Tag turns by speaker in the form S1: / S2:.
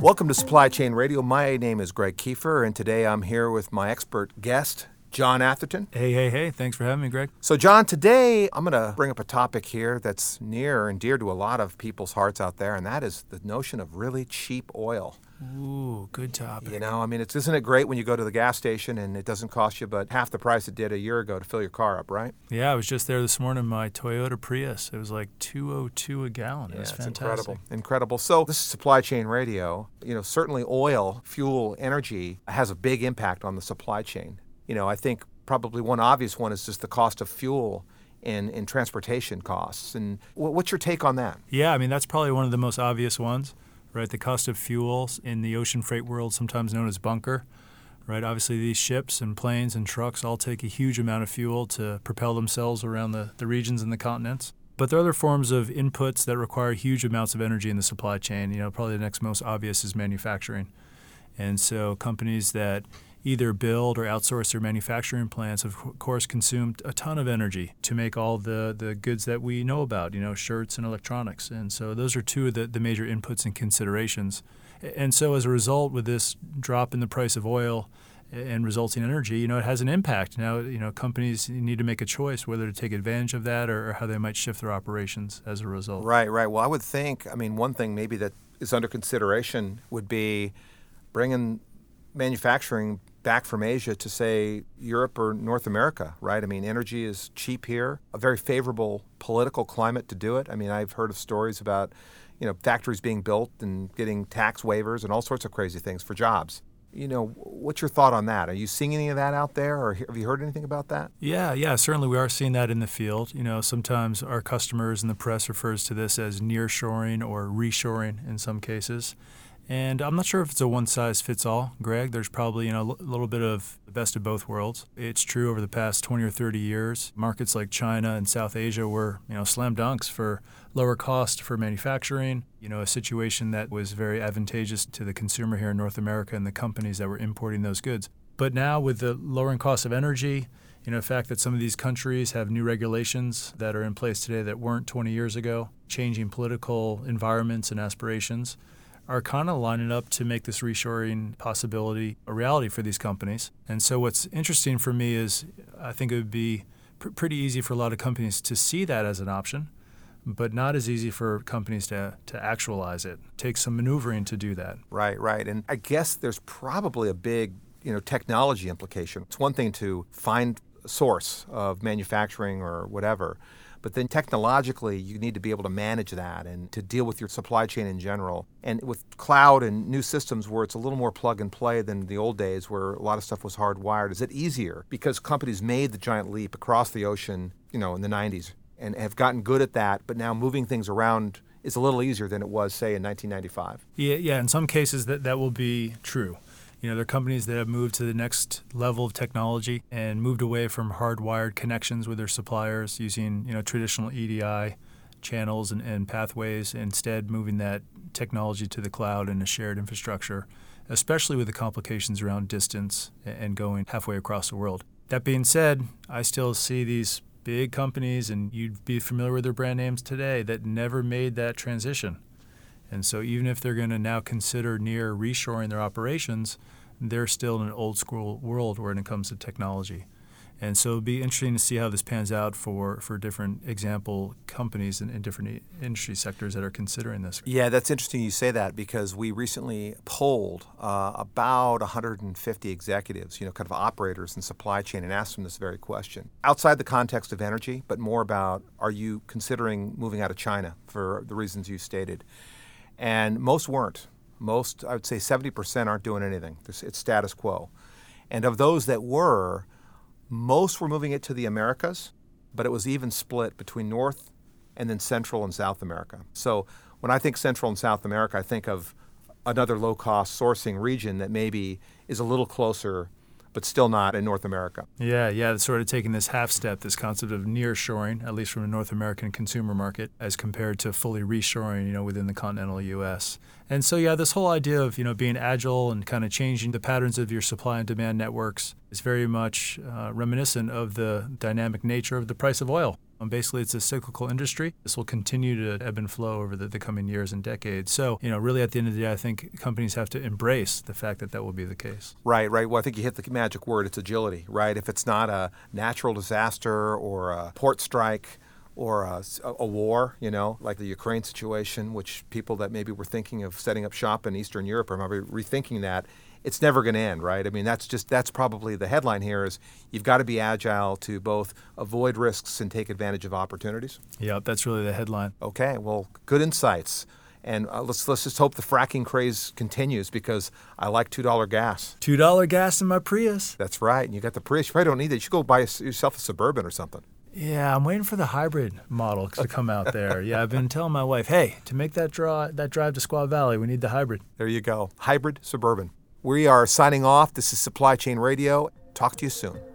S1: Welcome to Supply Chain Radio. My name is Greg Kiefer, and today I'm here with my expert guest, John Atherton.
S2: Hey, hey, hey. Thanks for having me, Greg.
S1: So, John, today I'm going to bring up a topic here that's near and dear to a lot of people's hearts out there, and that is the notion of really cheap oil.
S2: Ooh, good topic.
S1: You know, I mean, it's, isn't it great when you go to the gas station and it doesn't cost you but half the price it did a year ago to fill your car up, right?
S2: Yeah, I was just there this morning. My Toyota Prius. It was like 202 a gallon. It
S1: yeah,
S2: was
S1: it's
S2: fantastic.
S1: incredible. Incredible. So, this is supply chain radio. You know, certainly oil, fuel, energy has a big impact on the supply chain. You know, I think probably one obvious one is just the cost of fuel and, in transportation costs. And wh- what's your take on that?
S2: Yeah, I mean, that's probably one of the most obvious ones, right? The cost of fuel in the ocean freight world, sometimes known as bunker, right? Obviously, these ships and planes and trucks all take a huge amount of fuel to propel themselves around the, the regions and the continents. But there are other forms of inputs that require huge amounts of energy in the supply chain. You know, probably the next most obvious is manufacturing. And so companies that either build or outsource their manufacturing plants, of course, consumed a ton of energy to make all the, the goods that we know about, you know, shirts and electronics. And so those are two of the, the major inputs and considerations. And so as a result, with this drop in the price of oil and resulting energy, you know, it has an impact. Now, you know, companies need to make a choice whether to take advantage of that or, or how they might shift their operations as a result.
S1: Right, right. Well, I would think, I mean, one thing maybe that is under consideration would be bringing manufacturing back from Asia to say Europe or North America, right? I mean, energy is cheap here, a very favorable political climate to do it. I mean, I've heard of stories about, you know, factories being built and getting tax waivers and all sorts of crazy things for jobs. You know, what's your thought on that? Are you seeing any of that out there, or have you heard anything about that?
S2: Yeah, yeah, certainly we are seeing that in the field. You know, sometimes our customers and the press refers to this as nearshoring or reshoring in some cases. And I'm not sure if it's a one size fits all, Greg. There's probably you know a little bit of the best of both worlds. It's true over the past 20 or 30 years, markets like China and South Asia were you know slam dunks for lower cost for manufacturing. You know, a situation that was very advantageous to the consumer here in North America and the companies that were importing those goods. But now with the lowering cost of energy, you know, the fact that some of these countries have new regulations that are in place today that weren't 20 years ago, changing political environments and aspirations are kind of lining up to make this reshoring possibility a reality for these companies. And so, what's interesting for me is I think it would be pr- pretty easy for a lot of companies to see that as an option, but not as easy for companies to, to actualize it. takes some maneuvering to do that.
S1: Right, right. And I guess there's probably a big you know technology implication. It's one thing to find a source of manufacturing or whatever. But then technologically, you need to be able to manage that and to deal with your supply chain in general. And with cloud and new systems where it's a little more plug and play than the old days where a lot of stuff was hardwired, is it easier? Because companies made the giant leap across the ocean, you know, in the 90s and have gotten good at that, but now moving things around is a little easier than it was, say, in 1995.
S2: Yeah, yeah. In some cases, that, that will be true. You know, there are companies that have moved to the next level of technology and moved away from hardwired connections with their suppliers using, you know, traditional EDI channels and, and pathways, instead moving that technology to the cloud and a shared infrastructure, especially with the complications around distance and going halfway across the world. That being said, I still see these big companies, and you'd be familiar with their brand names today, that never made that transition. And so, even if they're going to now consider near reshoring their operations, they're still in an old school world when it comes to technology. And so, it'll be interesting to see how this pans out for, for different example companies in, in different industry sectors that are considering this.
S1: Yeah, that's interesting you say that because we recently polled uh, about 150 executives, you know, kind of operators in supply chain, and asked them this very question. Outside the context of energy, but more about are you considering moving out of China for the reasons you stated? And most weren't. Most, I would say 70% aren't doing anything. It's status quo. And of those that were, most were moving it to the Americas, but it was even split between North and then Central and South America. So when I think Central and South America, I think of another low cost sourcing region that maybe is a little closer but still not in North America.
S2: Yeah, yeah, it's sort of taking this half step, this concept of near shoring, at least from a North American consumer market, as compared to fully reshoring, you know, within the continental U.S. And so, yeah, this whole idea of you know being agile and kind of changing the patterns of your supply and demand networks is very much uh, reminiscent of the dynamic nature of the price of oil. Um, basically, it's a cyclical industry. This will continue to ebb and flow over the, the coming years and decades. So, you know, really at the end of the day, I think companies have to embrace the fact that that will be the case.
S1: Right, right. Well, I think you hit the magic word. It's agility, right? If it's not a natural disaster or a port strike, or a, a, war, you know, like the Ukraine situation, which people that maybe were thinking of setting up shop in Eastern Europe are maybe rethinking that. It's never going to end, right? I mean, that's just that's probably the headline here is you've got to be agile to both avoid risks and take advantage of opportunities.
S2: Yeah, that's really the headline.
S1: Okay, well, good insights. And uh, let's let's just hope the fracking craze continues because I like two dollar gas.
S2: Two dollar gas in my Prius.
S1: That's right. And you got the Prius. You probably don't need it. You should go buy yourself a suburban or something.
S2: Yeah, I'm waiting for the hybrid model to come out there. Yeah, I've been telling my wife, hey, to make that draw that drive to Squaw Valley, we need the hybrid.
S1: There you go. Hybrid suburban. We are signing off. This is Supply Chain Radio. Talk to you soon.